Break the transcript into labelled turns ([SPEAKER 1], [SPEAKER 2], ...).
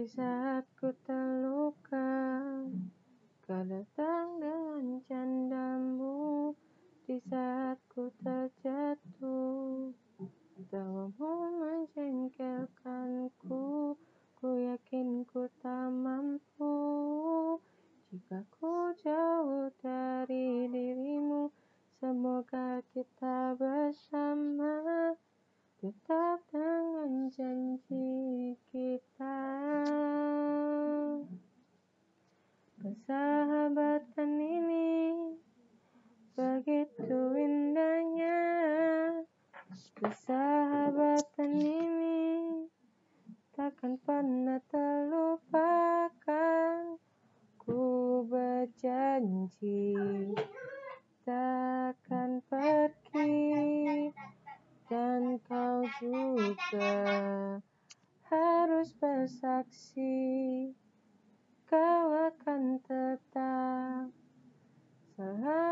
[SPEAKER 1] Di saat ku terluka Kau datang dengan candamu. Di saat ku terjatuh Tawamu menjengkelkanku Ku yakin ku tak mampu. Jika ku jauh dari dirimu Semoga kita bersama. Tetap dengan janji Persahabatan ini Begitu indahnya. Persahabatan ini Takkan pernah terlupakan. Ku berjanji Takkan pergi. Dan kau juga Harus bersaksi tetap sehat.